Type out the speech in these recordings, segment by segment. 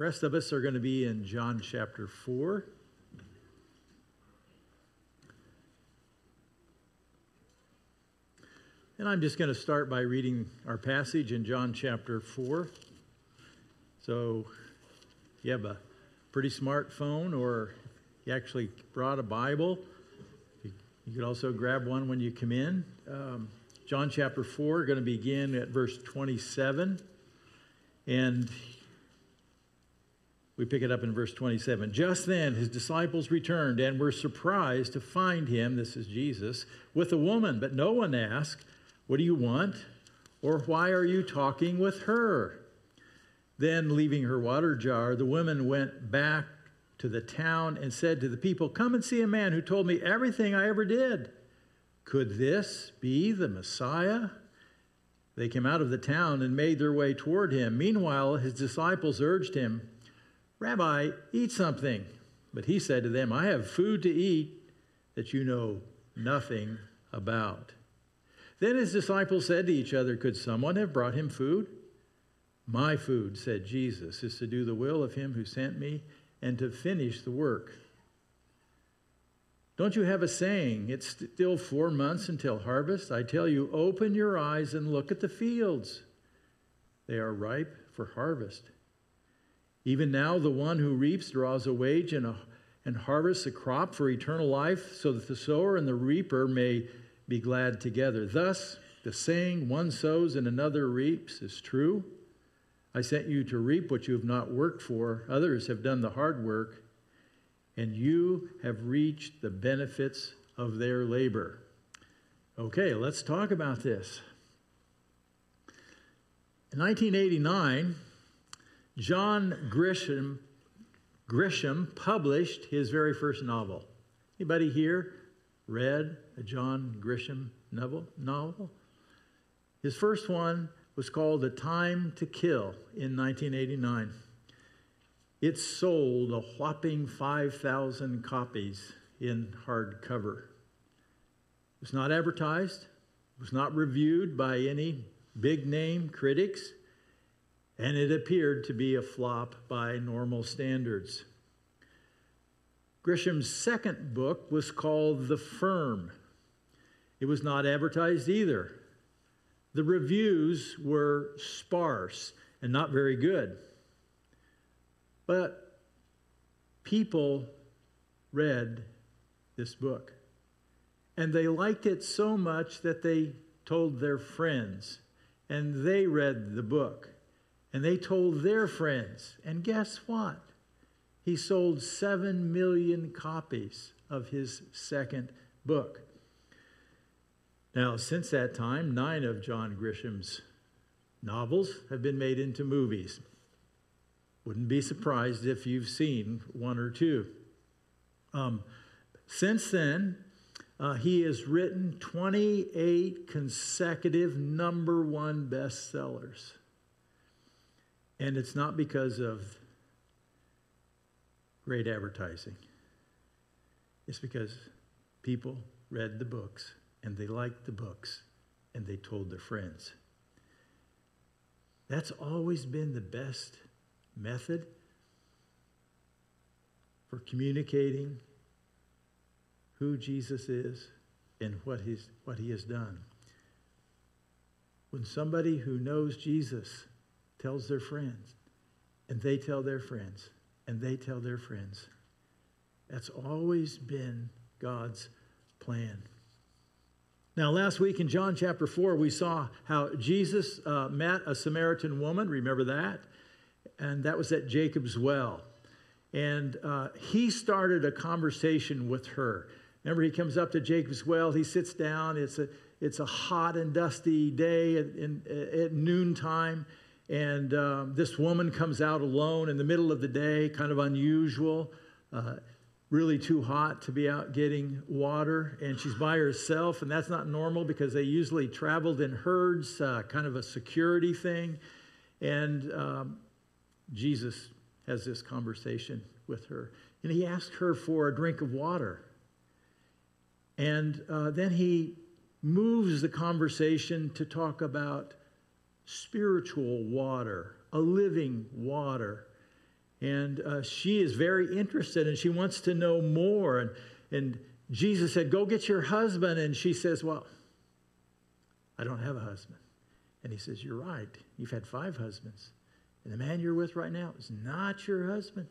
rest of us are going to be in John chapter 4. And I'm just going to start by reading our passage in John chapter 4. So, you have a pretty smartphone, or you actually brought a Bible, you could also grab one when you come in. Um, John chapter 4, going to begin at verse 27. And we pick it up in verse 27. Just then his disciples returned and were surprised to find him, this is Jesus, with a woman, but no one asked, What do you want? Or why are you talking with her? Then, leaving her water jar, the woman went back to the town and said to the people, Come and see a man who told me everything I ever did. Could this be the Messiah? They came out of the town and made their way toward him. Meanwhile, his disciples urged him, Rabbi, eat something. But he said to them, I have food to eat that you know nothing about. Then his disciples said to each other, Could someone have brought him food? My food, said Jesus, is to do the will of him who sent me and to finish the work. Don't you have a saying, it's still four months until harvest? I tell you, open your eyes and look at the fields. They are ripe for harvest. Even now, the one who reaps draws a wage and, a, and harvests a crop for eternal life, so that the sower and the reaper may be glad together. Thus, the saying, one sows and another reaps, is true. I sent you to reap what you have not worked for. Others have done the hard work, and you have reached the benefits of their labor. Okay, let's talk about this. In 1989, John Grisham, Grisham published his very first novel. Anybody here read a John Grisham novel? novel? His first one was called The Time to Kill in 1989. It sold a whopping 5,000 copies in hardcover. It was not advertised, it was not reviewed by any big name critics, and it appeared to be a flop by normal standards. Grisham's second book was called The Firm. It was not advertised either. The reviews were sparse and not very good. But people read this book. And they liked it so much that they told their friends. And they read the book. And they told their friends. And guess what? He sold 7 million copies of his second book. Now, since that time, nine of John Grisham's novels have been made into movies. Wouldn't be surprised if you've seen one or two. Um, since then, uh, he has written 28 consecutive number one bestsellers. And it's not because of great advertising, it's because people read the books and they liked the books and they told their friends. That's always been the best method for communicating who Jesus is and what, he's, what he has done. When somebody who knows Jesus tells their friends, and they tell their friends, and they tell their friends, that's always been God's plan. Now, last week in John chapter 4, we saw how Jesus uh, met a Samaritan woman. Remember that? And that was at Jacob's well. And uh, he started a conversation with her. Remember, he comes up to Jacob's well, he sits down. It's a, it's a hot and dusty day at, in, at noontime. And um, this woman comes out alone in the middle of the day, kind of unusual. Uh, really too hot to be out getting water, and she's by herself, and that's not normal because they usually traveled in herds, uh, kind of a security thing. And um, Jesus has this conversation with her, and he asks her for a drink of water. And uh, then he moves the conversation to talk about spiritual water, a living water. And uh, she is very interested and she wants to know more. And, and Jesus said, Go get your husband. And she says, Well, I don't have a husband. And he says, You're right. You've had five husbands. And the man you're with right now is not your husband.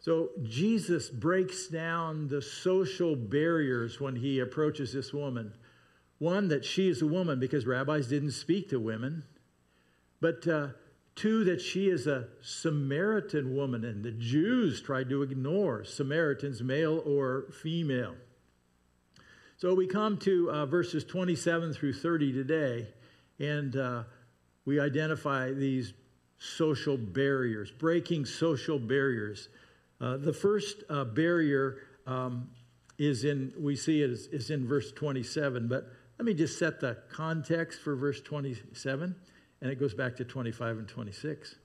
So Jesus breaks down the social barriers when he approaches this woman. One, that she is a woman because rabbis didn't speak to women. But uh, two, that she is a Samaritan woman, and the Jews tried to ignore Samaritans, male or female. So we come to uh, verses 27 through 30 today, and uh, we identify these social barriers, breaking social barriers. Uh, the first uh, barrier um, is in, we see it is, is in verse 27, but let me just set the context for verse 27, and it goes back to 25 and 26.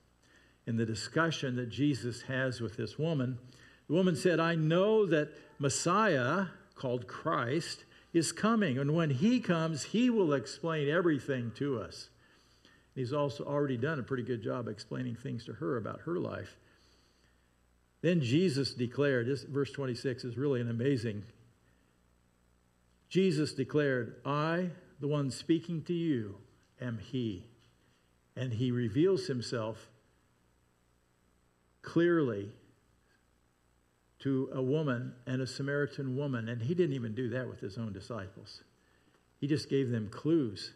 In the discussion that Jesus has with this woman, the woman said, I know that Messiah, called Christ, is coming, and when he comes, he will explain everything to us. He's also already done a pretty good job explaining things to her about her life. Then Jesus declared, this verse 26 is really an amazing. Jesus declared, I, the one speaking to you, am he. And he reveals himself clearly to a woman and a Samaritan woman. And he didn't even do that with his own disciples, he just gave them clues.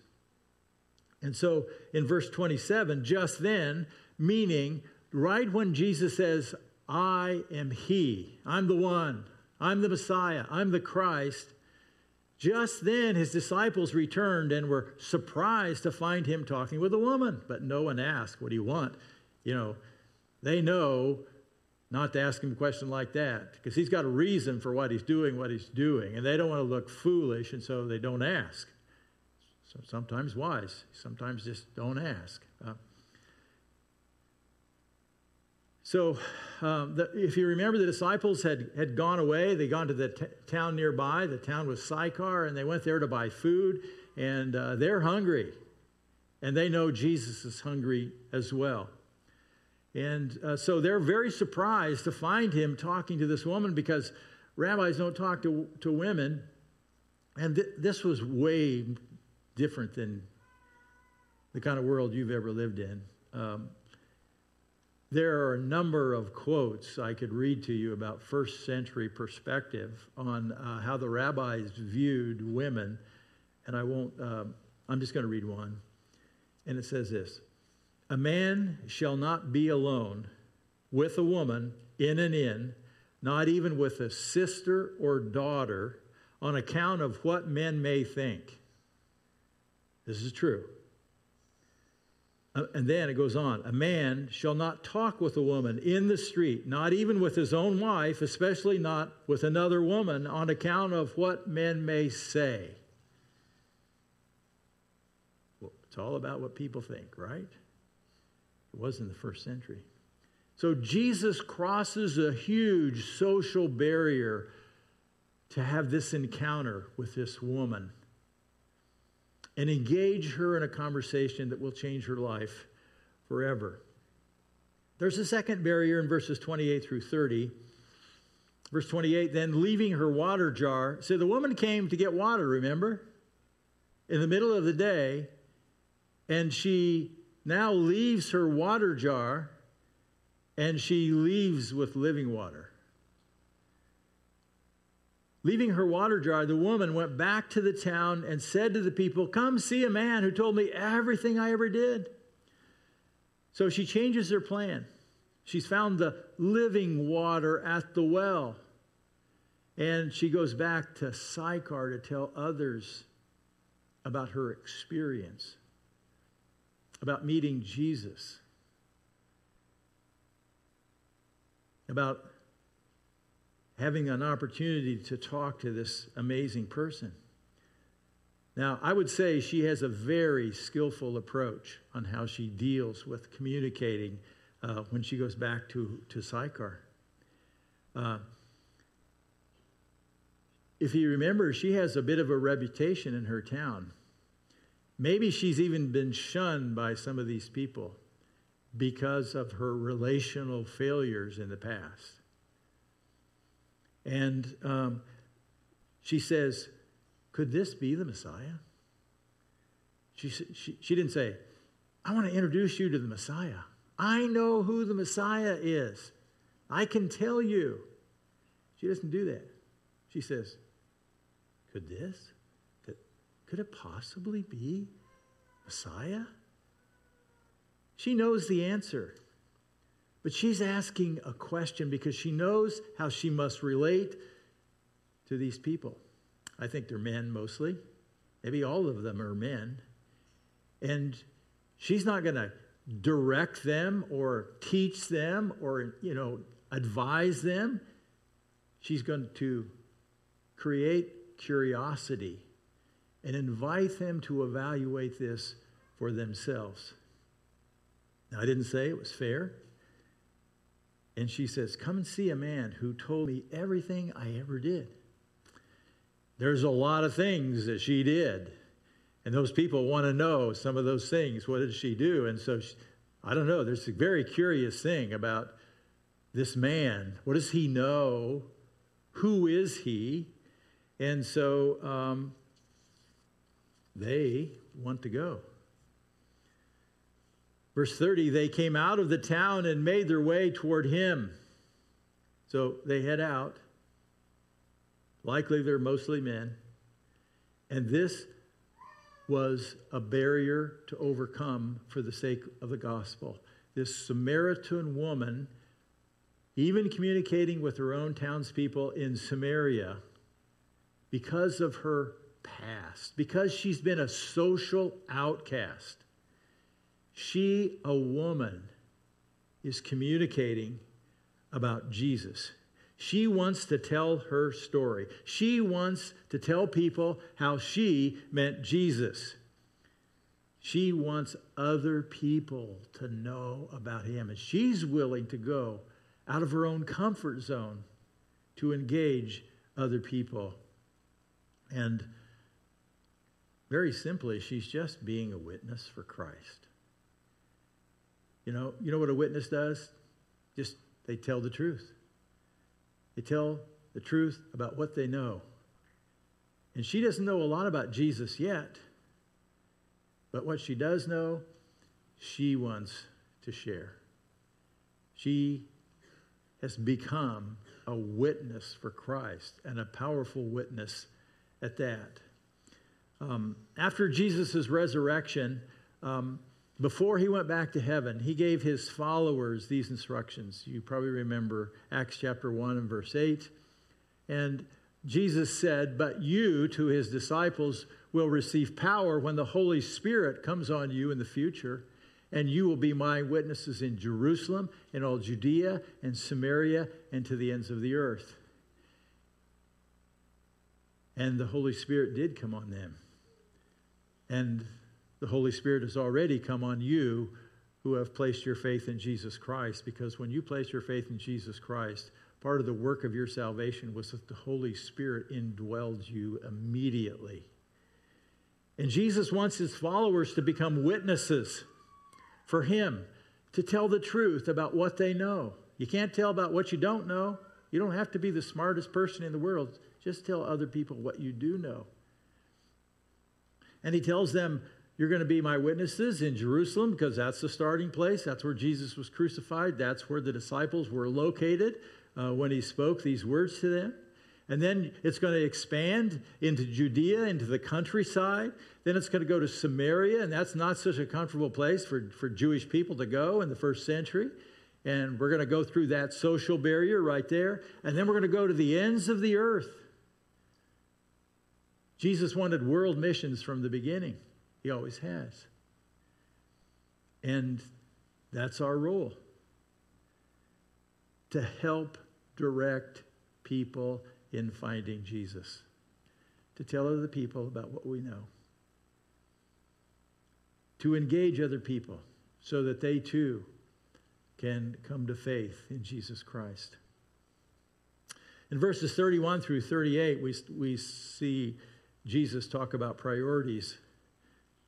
And so in verse 27, just then, meaning right when Jesus says, I am He. I'm the one. I'm the Messiah. I'm the Christ. Just then, his disciples returned and were surprised to find him talking with a woman. But no one asked, What do you want? You know, they know not to ask him a question like that because he's got a reason for what he's doing, what he's doing. And they don't want to look foolish, and so they don't ask. So sometimes wise, sometimes just don't ask. Uh, so, um, the, if you remember, the disciples had, had gone away. They'd gone to the t- town nearby. The town was Sychar, and they went there to buy food. And uh, they're hungry. And they know Jesus is hungry as well. And uh, so they're very surprised to find him talking to this woman because rabbis don't talk to, to women. And th- this was way different than the kind of world you've ever lived in. Um, there are a number of quotes I could read to you about first century perspective on uh, how the rabbis viewed women, and I won't, uh, I'm just going to read one. And it says this A man shall not be alone with a woman in an inn, not even with a sister or daughter, on account of what men may think. This is true. Uh, and then it goes on a man shall not talk with a woman in the street, not even with his own wife, especially not with another woman, on account of what men may say. Well, it's all about what people think, right? It was in the first century. So Jesus crosses a huge social barrier to have this encounter with this woman and engage her in a conversation that will change her life forever. There's a second barrier in verses 28 through 30. Verse 28 then leaving her water jar. So the woman came to get water, remember? In the middle of the day, and she now leaves her water jar and she leaves with living water. Leaving her water jar, the woman went back to the town and said to the people, Come see a man who told me everything I ever did. So she changes her plan. She's found the living water at the well. And she goes back to Sychar to tell others about her experience, about meeting Jesus, about having an opportunity to talk to this amazing person. Now, I would say she has a very skillful approach on how she deals with communicating uh, when she goes back to, to Sychar. Uh, if you remember, she has a bit of a reputation in her town. Maybe she's even been shunned by some of these people. because of her relational failures in the past. And um, she says, Could this be the Messiah? She, she, she didn't say, I want to introduce you to the Messiah. I know who the Messiah is. I can tell you. She doesn't do that. She says, Could this? Could, could it possibly be Messiah? She knows the answer. But she's asking a question because she knows how she must relate to these people. I think they're men mostly. Maybe all of them are men. And she's not going to direct them or teach them or, you know, advise them. She's going to create curiosity and invite them to evaluate this for themselves. Now, I didn't say it was fair. And she says, Come and see a man who told me everything I ever did. There's a lot of things that she did. And those people want to know some of those things. What did she do? And so, she, I don't know. There's a very curious thing about this man. What does he know? Who is he? And so um, they want to go. Verse 30 they came out of the town and made their way toward him. So they head out. Likely they're mostly men. And this was a barrier to overcome for the sake of the gospel. This Samaritan woman, even communicating with her own townspeople in Samaria, because of her past, because she's been a social outcast, she, a woman, is communicating about Jesus. She wants to tell her story. She wants to tell people how she met Jesus. She wants other people to know about him. And she's willing to go out of her own comfort zone to engage other people. And very simply, she's just being a witness for Christ. You know, you know what a witness does? Just they tell the truth. They tell the truth about what they know. And she doesn't know a lot about Jesus yet, but what she does know, she wants to share. She has become a witness for Christ and a powerful witness at that. Um, after Jesus' resurrection, um, before he went back to heaven, he gave his followers these instructions. You probably remember Acts chapter 1 and verse 8. And Jesus said, But you, to his disciples, will receive power when the Holy Spirit comes on you in the future, and you will be my witnesses in Jerusalem, in all Judea and Samaria, and to the ends of the earth. And the Holy Spirit did come on them. And the Holy Spirit has already come on you who have placed your faith in Jesus Christ. Because when you place your faith in Jesus Christ, part of the work of your salvation was that the Holy Spirit indwelled you immediately. And Jesus wants his followers to become witnesses for him, to tell the truth about what they know. You can't tell about what you don't know. You don't have to be the smartest person in the world. Just tell other people what you do know. And he tells them you're going to be my witnesses in Jerusalem because that's the starting place. That's where Jesus was crucified. That's where the disciples were located uh, when he spoke these words to them. And then it's going to expand into Judea, into the countryside. Then it's going to go to Samaria, and that's not such a comfortable place for, for Jewish people to go in the first century. And we're going to go through that social barrier right there. And then we're going to go to the ends of the earth. Jesus wanted world missions from the beginning. He always has. And that's our role to help direct people in finding Jesus, to tell other people about what we know, to engage other people so that they too can come to faith in Jesus Christ. In verses 31 through 38, we, we see Jesus talk about priorities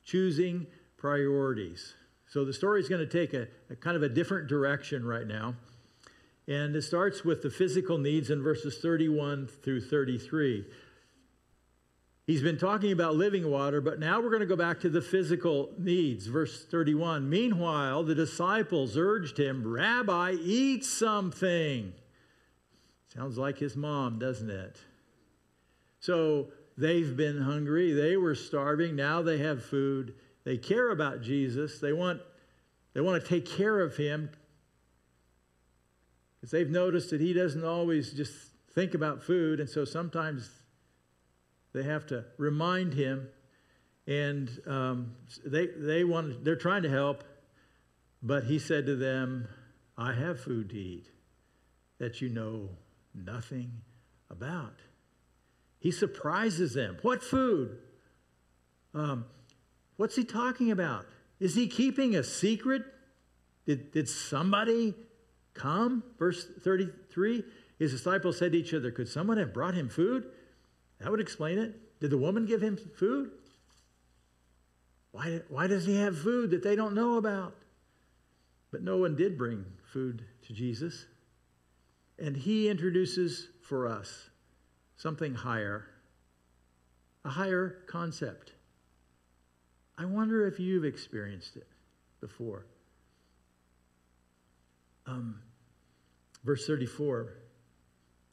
choosing priorities. So the story is going to take a, a kind of a different direction right now. And it starts with the physical needs in verses 31 through 33. He's been talking about living water, but now we're going to go back to the physical needs. Verse 31 Meanwhile, the disciples urged him, Rabbi, eat something. Sounds like his mom, doesn't it? So they've been hungry, they were starving, now they have food. They care about Jesus. They want, they want to take care of him because they've noticed that he doesn't always just think about food, and so sometimes they have to remind him, and um, they, they want, they're trying to help, but he said to them, I have food to eat that you know nothing about. He surprises them. What food? Um, what's he talking about? Is he keeping a secret? Did, did somebody come? Verse 33 His disciples said to each other, Could someone have brought him food? That would explain it. Did the woman give him food? Why, why does he have food that they don't know about? But no one did bring food to Jesus. And he introduces for us something higher, a higher concept. I wonder if you've experienced it before. Um, verse 34,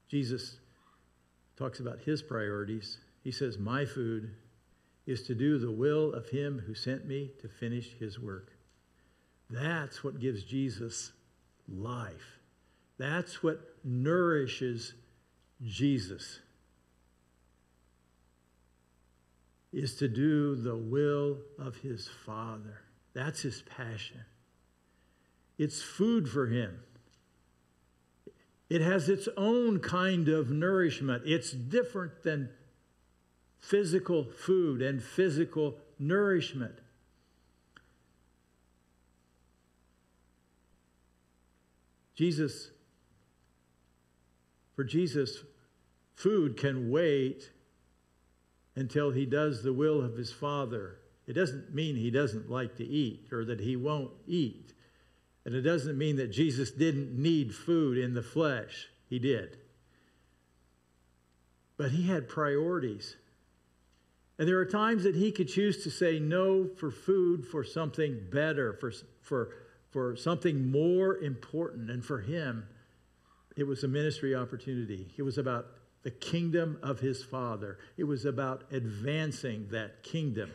Jesus talks about his priorities. He says, My food is to do the will of him who sent me to finish his work. That's what gives Jesus life. That's what nourishes Jesus. Is to do the will of his Father. That's his passion. It's food for him. It has its own kind of nourishment. It's different than physical food and physical nourishment. Jesus, for Jesus, food can wait until he does the will of his Father. It doesn't mean he doesn't like to eat or that he won't eat. And it doesn't mean that Jesus didn't need food in the flesh. He did. But he had priorities. And there are times that he could choose to say no for food for something better, for, for, for something more important. And for him, it was a ministry opportunity. It was about the kingdom of his Father, it was about advancing that kingdom.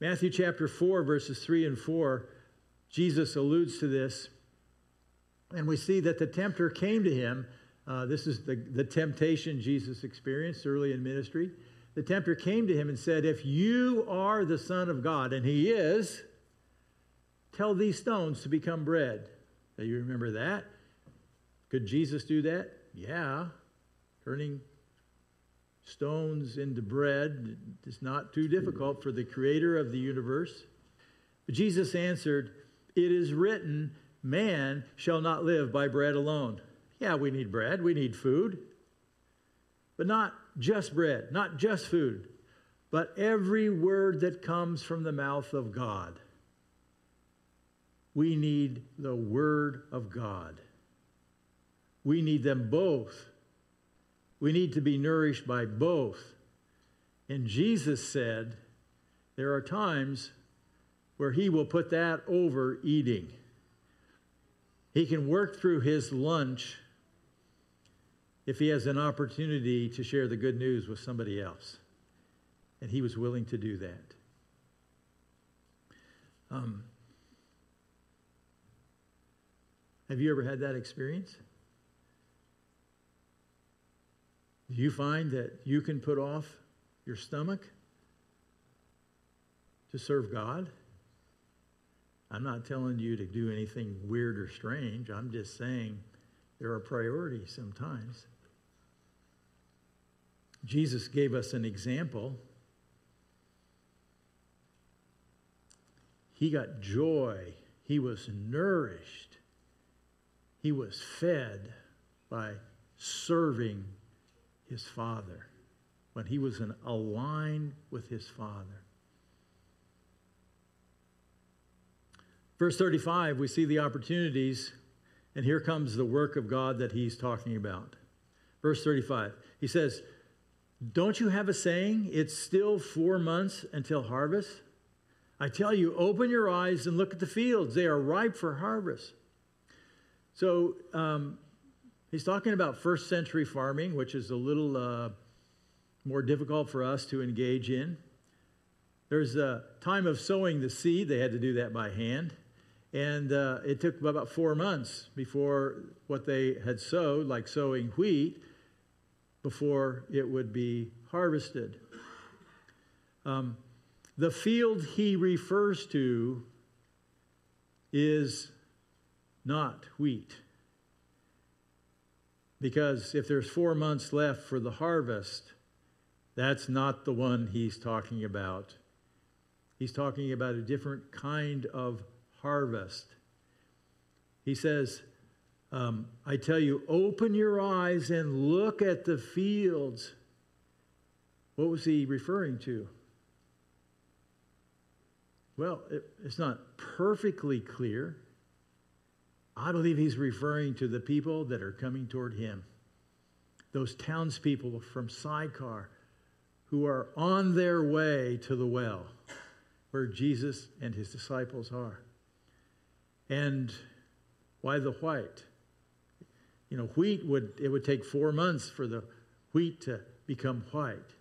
Matthew chapter 4, verses 3 and 4 Jesus alludes to this. And we see that the tempter came to him. Uh, this is the, the temptation Jesus experienced early in ministry. The tempter came to him and said, If you are the Son of God, and he is, tell these stones to become bread. Now you remember that? Could Jesus do that? Yeah. Turning stones into bread is not too difficult for the creator of the universe. But Jesus answered, it is written, man shall not live by bread alone. Yeah, we need bread, we need food, but not just bread, not just food, but every word that comes from the mouth of God. We need the Word of God. We need them both. We need to be nourished by both. And Jesus said, There are times where he will put that over eating. He can work through his lunch if he has an opportunity to share the good news with somebody else. And he was willing to do that. Um, have you ever had that experience? Do you find that you can put off your stomach to serve God? I'm not telling you to do anything weird or strange. I'm just saying there are priorities sometimes. Jesus gave us an example. He got joy. He was nourished. He was fed by serving his Father when he was in aligned with his Father. Verse 35, we see the opportunities, and here comes the work of God that he's talking about. Verse 35, he says, Don't you have a saying, it's still four months until harvest? I tell you, open your eyes and look at the fields. They are ripe for harvest. So um, he's talking about first century farming, which is a little uh, more difficult for us to engage in. There's a time of sowing the seed, they had to do that by hand. And uh, it took about four months before what they had sowed, like sowing wheat, before it would be harvested. Um, the field he refers to is not wheat. Because if there's four months left for the harvest, that's not the one he's talking about. He's talking about a different kind of harvest. He says, um, I tell you, open your eyes and look at the fields. What was he referring to? Well, it, it's not perfectly clear. I believe he's referring to the people that are coming toward him. Those townspeople from Sychar who are on their way to the well where Jesus and his disciples are. And why the white? You know, wheat would it would take 4 months for the wheat to become white.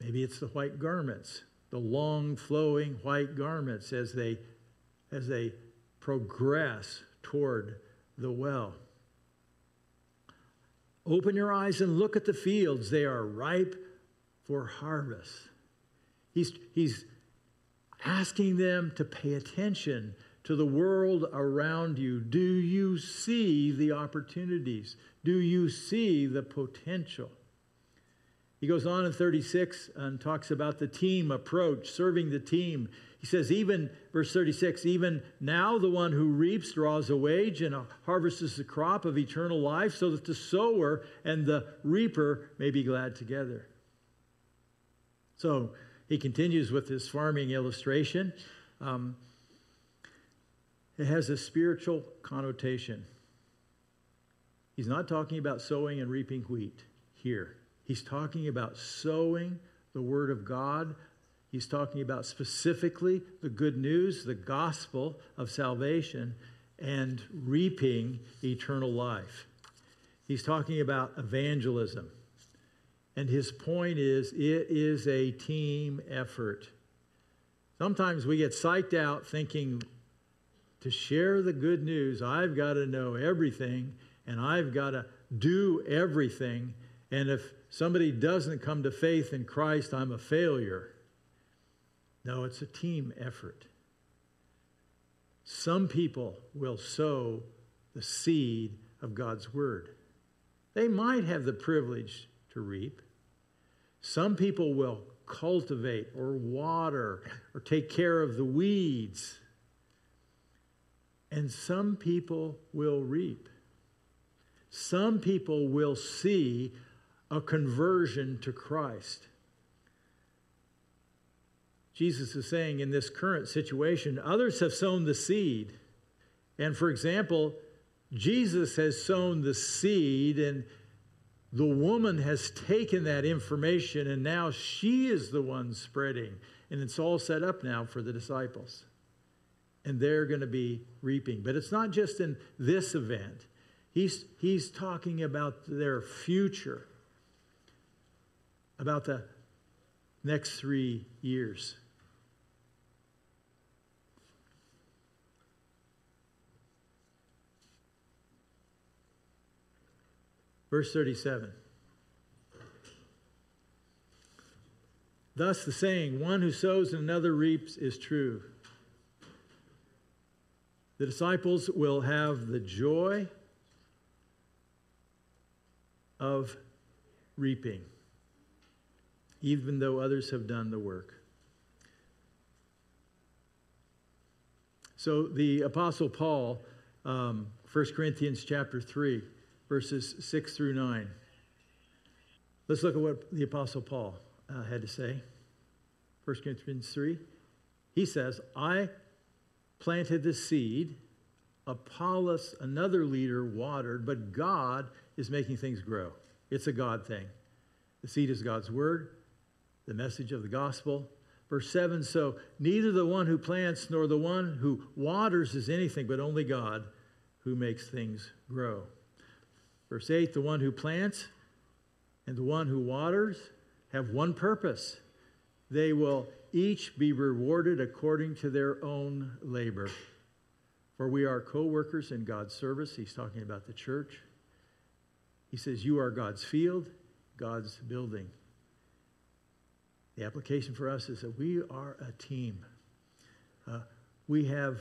Maybe it's the white garments the long flowing white garments as they as they progress toward the well. Open your eyes and look at the fields. They are ripe for harvest. He's, he's asking them to pay attention to the world around you. Do you see the opportunities? Do you see the potential? He goes on in 36 and talks about the team approach, serving the team. He says, even, verse 36, even now the one who reaps draws a wage and harvests the crop of eternal life so that the sower and the reaper may be glad together. So he continues with this farming illustration. Um, it has a spiritual connotation. He's not talking about sowing and reaping wheat here. He's talking about sowing the Word of God. He's talking about specifically the good news, the gospel of salvation, and reaping eternal life. He's talking about evangelism. And his point is it is a team effort. Sometimes we get psyched out thinking to share the good news, I've got to know everything and I've got to do everything. And if somebody doesn't come to faith in Christ, I'm a failure. No, it's a team effort. Some people will sow the seed of God's word. They might have the privilege to reap. Some people will cultivate or water or take care of the weeds. And some people will reap. Some people will see a conversion to Christ. Jesus is saying in this current situation, others have sown the seed. And for example, Jesus has sown the seed, and the woman has taken that information, and now she is the one spreading. And it's all set up now for the disciples. And they're going to be reaping. But it's not just in this event, he's, he's talking about their future about the next three years. Verse 37. Thus, the saying, one who sows and another reaps, is true. The disciples will have the joy of reaping even though others have done the work. So the Apostle Paul, um, 1 Corinthians chapter 3, verses 6 through 9. Let's look at what the Apostle Paul uh, had to say. 1 Corinthians 3. He says, I planted the seed, Apollos, another leader, watered, but God is making things grow. It's a God thing. The seed is God's word, the message of the gospel. Verse 7 So neither the one who plants nor the one who waters is anything, but only God who makes things grow. Verse 8 The one who plants and the one who waters have one purpose. They will each be rewarded according to their own labor. For we are co workers in God's service. He's talking about the church. He says, You are God's field, God's building. The application for us is that we are a team. Uh, we have,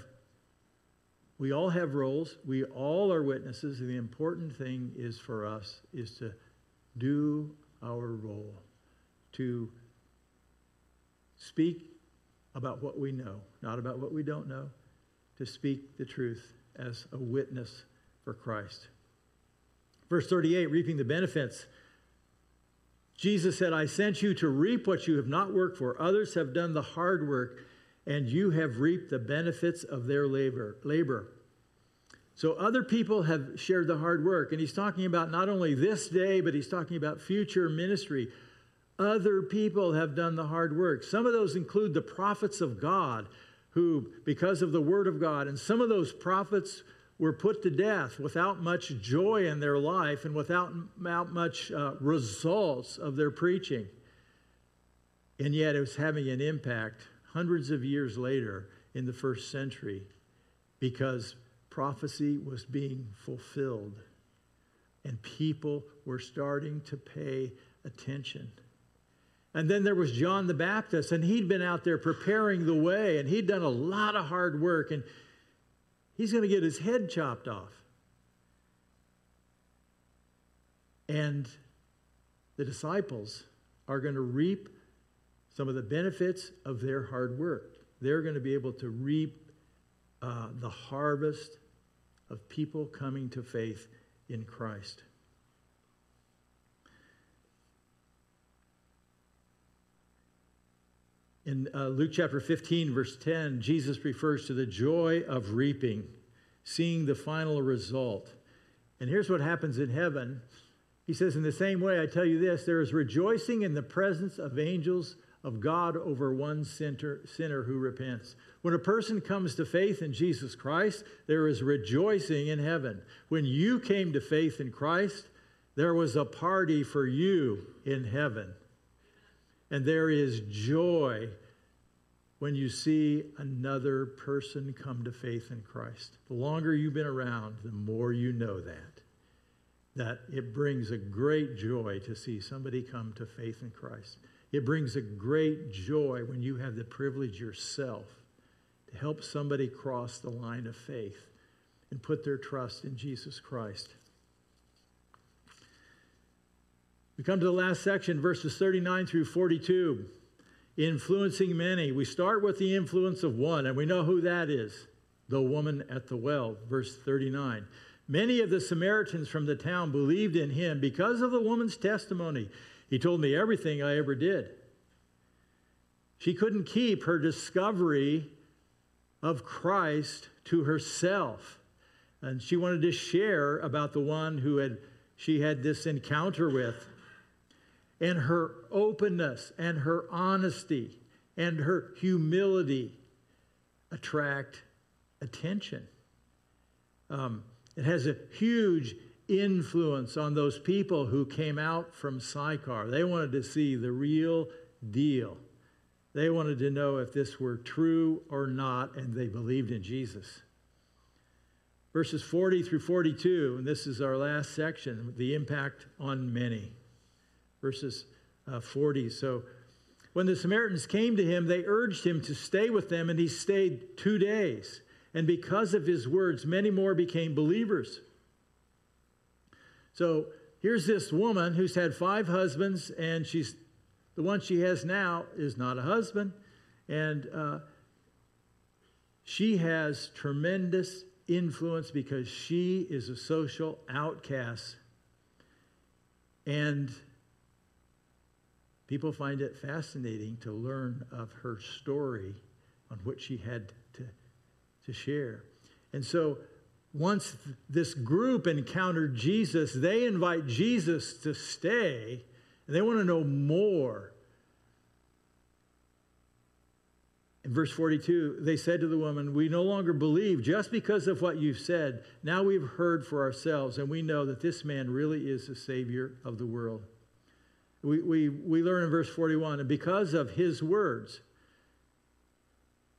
we all have roles. We all are witnesses. And the important thing is for us is to do our role, to speak about what we know, not about what we don't know, to speak the truth as a witness for Christ. Verse 38, reaping the benefits. Jesus said, I sent you to reap what you have not worked for. Others have done the hard work, and you have reaped the benefits of their labor. labor. So other people have shared the hard work. And he's talking about not only this day, but he's talking about future ministry. Other people have done the hard work. Some of those include the prophets of God, who, because of the word of God, and some of those prophets were put to death without much joy in their life and without, without much uh, results of their preaching. And yet it was having an impact hundreds of years later in the first century because prophecy was being fulfilled and people were starting to pay attention. And then there was John the Baptist, and he'd been out there preparing the way, and he'd done a lot of hard work, and he's going to get his head chopped off. And the disciples are going to reap some of the benefits of their hard work. They're going to be able to reap uh, the harvest of people coming to faith in Christ. In uh, Luke chapter 15, verse 10, Jesus refers to the joy of reaping, seeing the final result. And here's what happens in heaven. He says, In the same way, I tell you this there is rejoicing in the presence of angels of God over one sinner, sinner who repents. When a person comes to faith in Jesus Christ, there is rejoicing in heaven. When you came to faith in Christ, there was a party for you in heaven. And there is joy when you see another person come to faith in Christ. The longer you've been around, the more you know that. That it brings a great joy to see somebody come to faith in Christ. It brings a great joy when you have the privilege yourself to help somebody cross the line of faith and put their trust in Jesus Christ. We come to the last section, verses 39 through 42. Influencing many. We start with the influence of one, and we know who that is the woman at the well, verse 39. Many of the Samaritans from the town believed in him because of the woman's testimony. He told me everything I ever did. She couldn't keep her discovery of Christ to herself. And she wanted to share about the one who had she had this encounter with and her openness and her honesty and her humility attract attention. Um, it has a huge influence on those people who came out from Sychar. They wanted to see the real deal. They wanted to know if this were true or not, and they believed in Jesus. Verses 40 through 42, and this is our last section the impact on many verses uh, 40. So when the Samaritans came to him, they urged him to stay with them, and he stayed two days. And because of his words, many more became believers. So here's this woman who's had five husbands, and she's the one she has now is not a husband, and uh, she has tremendous influence because she is a social outcast. And People find it fascinating to learn of her story on what she had to, to share. And so once this group encountered Jesus, they invite Jesus to stay and they want to know more. In verse 42, they said to the woman, We no longer believe just because of what you've said. Now we've heard for ourselves, and we know that this man really is the Savior of the world. We, we, we learn in verse 41, and because of his words,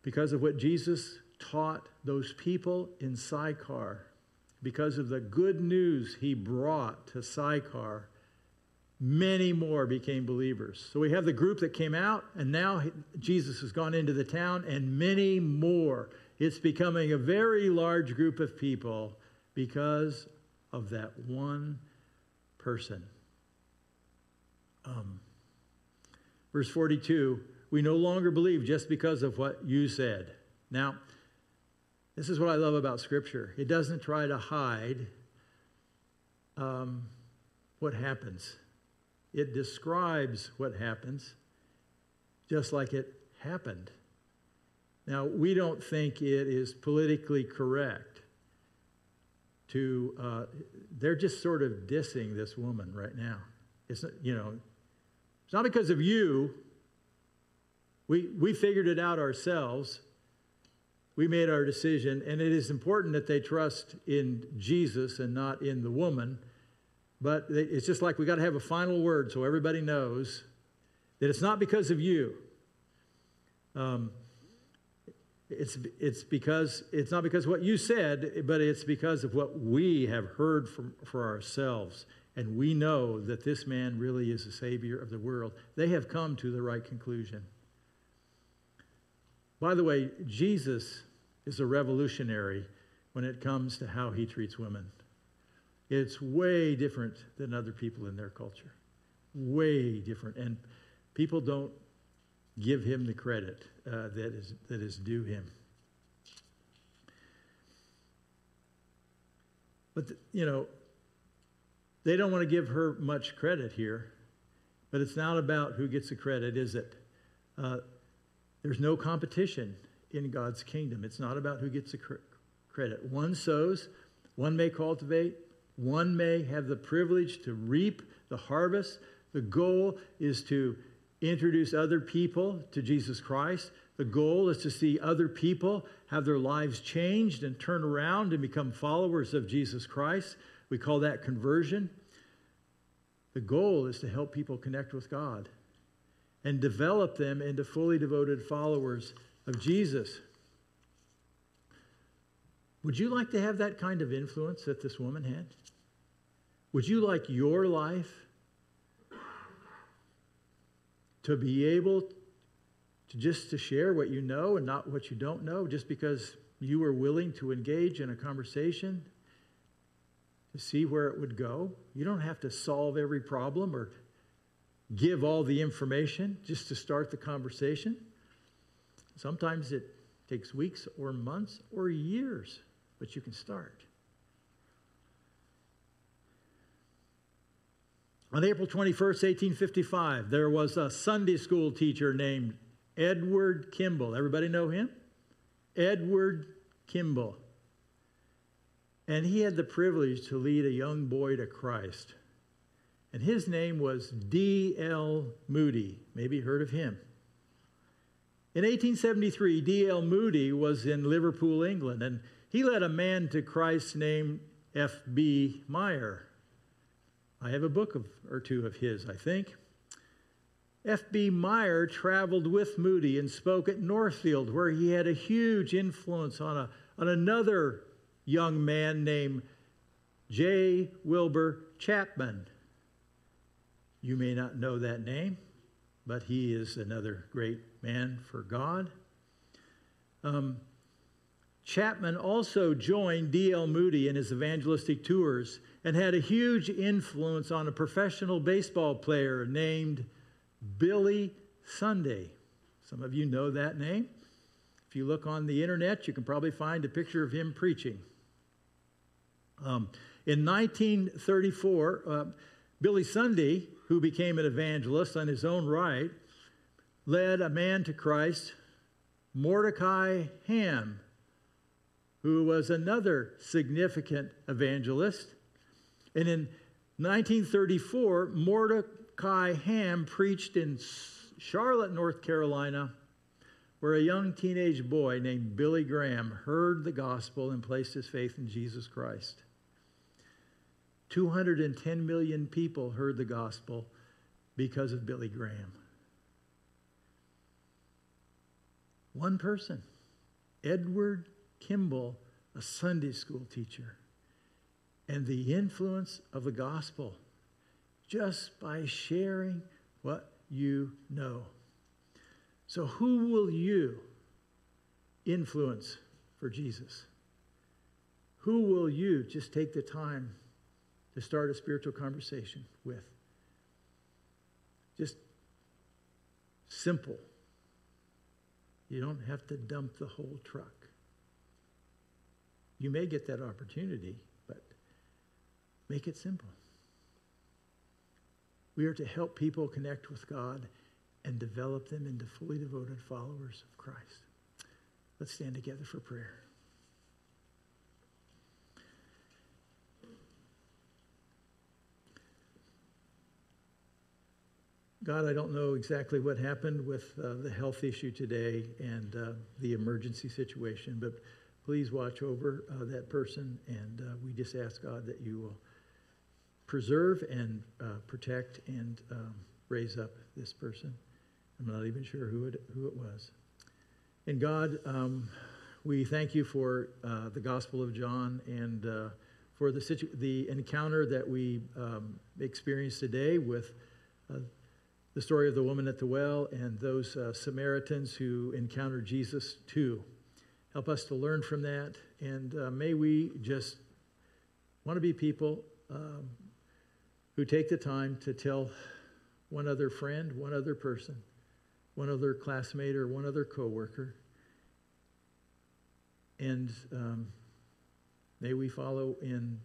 because of what Jesus taught those people in Sychar, because of the good news he brought to Sychar, many more became believers. So we have the group that came out, and now Jesus has gone into the town, and many more. It's becoming a very large group of people because of that one person. Um, verse 42 we no longer believe just because of what you said. Now, this is what I love about Scripture it doesn't try to hide um, what happens, it describes what happens just like it happened. Now, we don't think it is politically correct to, uh, they're just sort of dissing this woman right now. It's, you know, it's not because of you. We, we figured it out ourselves. We made our decision, and it is important that they trust in Jesus and not in the woman. But it's just like we got to have a final word so everybody knows that it's not because of you. Um, it's, it's because it's not because of what you said, but it's because of what we have heard from, for ourselves. And we know that this man really is the Savior of the world. They have come to the right conclusion. By the way, Jesus is a revolutionary when it comes to how he treats women. It's way different than other people in their culture. Way different. And people don't give him the credit uh, that, is, that is due him. But, the, you know, they don't want to give her much credit here, but it's not about who gets the credit, is it? Uh, there's no competition in God's kingdom. It's not about who gets the credit. One sows, one may cultivate, one may have the privilege to reap the harvest. The goal is to introduce other people to Jesus Christ. The goal is to see other people have their lives changed and turn around and become followers of Jesus Christ. We call that conversion. The goal is to help people connect with God and develop them into fully devoted followers of Jesus. Would you like to have that kind of influence that this woman had? Would you like your life to be able to just to share what you know and not what you don't know just because you were willing to engage in a conversation to see where it would go. You don't have to solve every problem or give all the information just to start the conversation. Sometimes it takes weeks or months or years, but you can start. On April 21st, 1855, there was a Sunday school teacher named Edward Kimball. Everybody know him? Edward Kimball. And he had the privilege to lead a young boy to Christ. And his name was D.L. Moody. Maybe you heard of him. In 1873, D.L. Moody was in Liverpool, England, and he led a man to Christ named F.B. Meyer. I have a book of, or two of his, I think. F.B. Meyer traveled with Moody and spoke at Northfield, where he had a huge influence on, a, on another young man named J. Wilbur Chapman. You may not know that name, but he is another great man for God. Um, Chapman also joined D.L. Moody in his evangelistic tours and had a huge influence on a professional baseball player named Billy Sunday. Some of you know that name. If you look on the internet, you can probably find a picture of him preaching. Um, in 1934, uh, Billy Sunday, who became an evangelist on his own right, led a man to Christ, Mordecai Ham, who was another significant evangelist. And in 1934, Mordecai Ham preached in Charlotte, North Carolina, where a young teenage boy named Billy Graham heard the gospel and placed his faith in Jesus Christ. 210 million people heard the gospel because of Billy Graham. One person, Edward Kimball, a Sunday school teacher, and the influence of the gospel just by sharing what you know. So, who will you influence for Jesus? Who will you just take the time to start a spiritual conversation with? Just simple. You don't have to dump the whole truck. You may get that opportunity, but make it simple. We are to help people connect with God and develop them into fully devoted followers of Christ. Let's stand together for prayer. God, I don't know exactly what happened with uh, the health issue today and uh, the emergency situation, but please watch over uh, that person. And uh, we just ask, God, that you will preserve and uh, protect and um, raise up this person. I'm not even sure who it, who it was. And God, um, we thank you for uh, the Gospel of John and for the, situ- the encounter that we um, experienced today with the story of the woman at the well and those uh, Samaritans who encountered Jesus too. Help us to learn from that. And uh, may we just want to be people um, who take the time to tell one other friend, one other person, one other classmate, or one other coworker. And um, may we follow in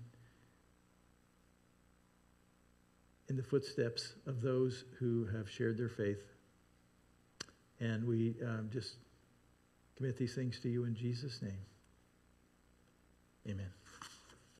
in the footsteps of those who have shared their faith. And we um, just commit these things to you in Jesus' name. Amen.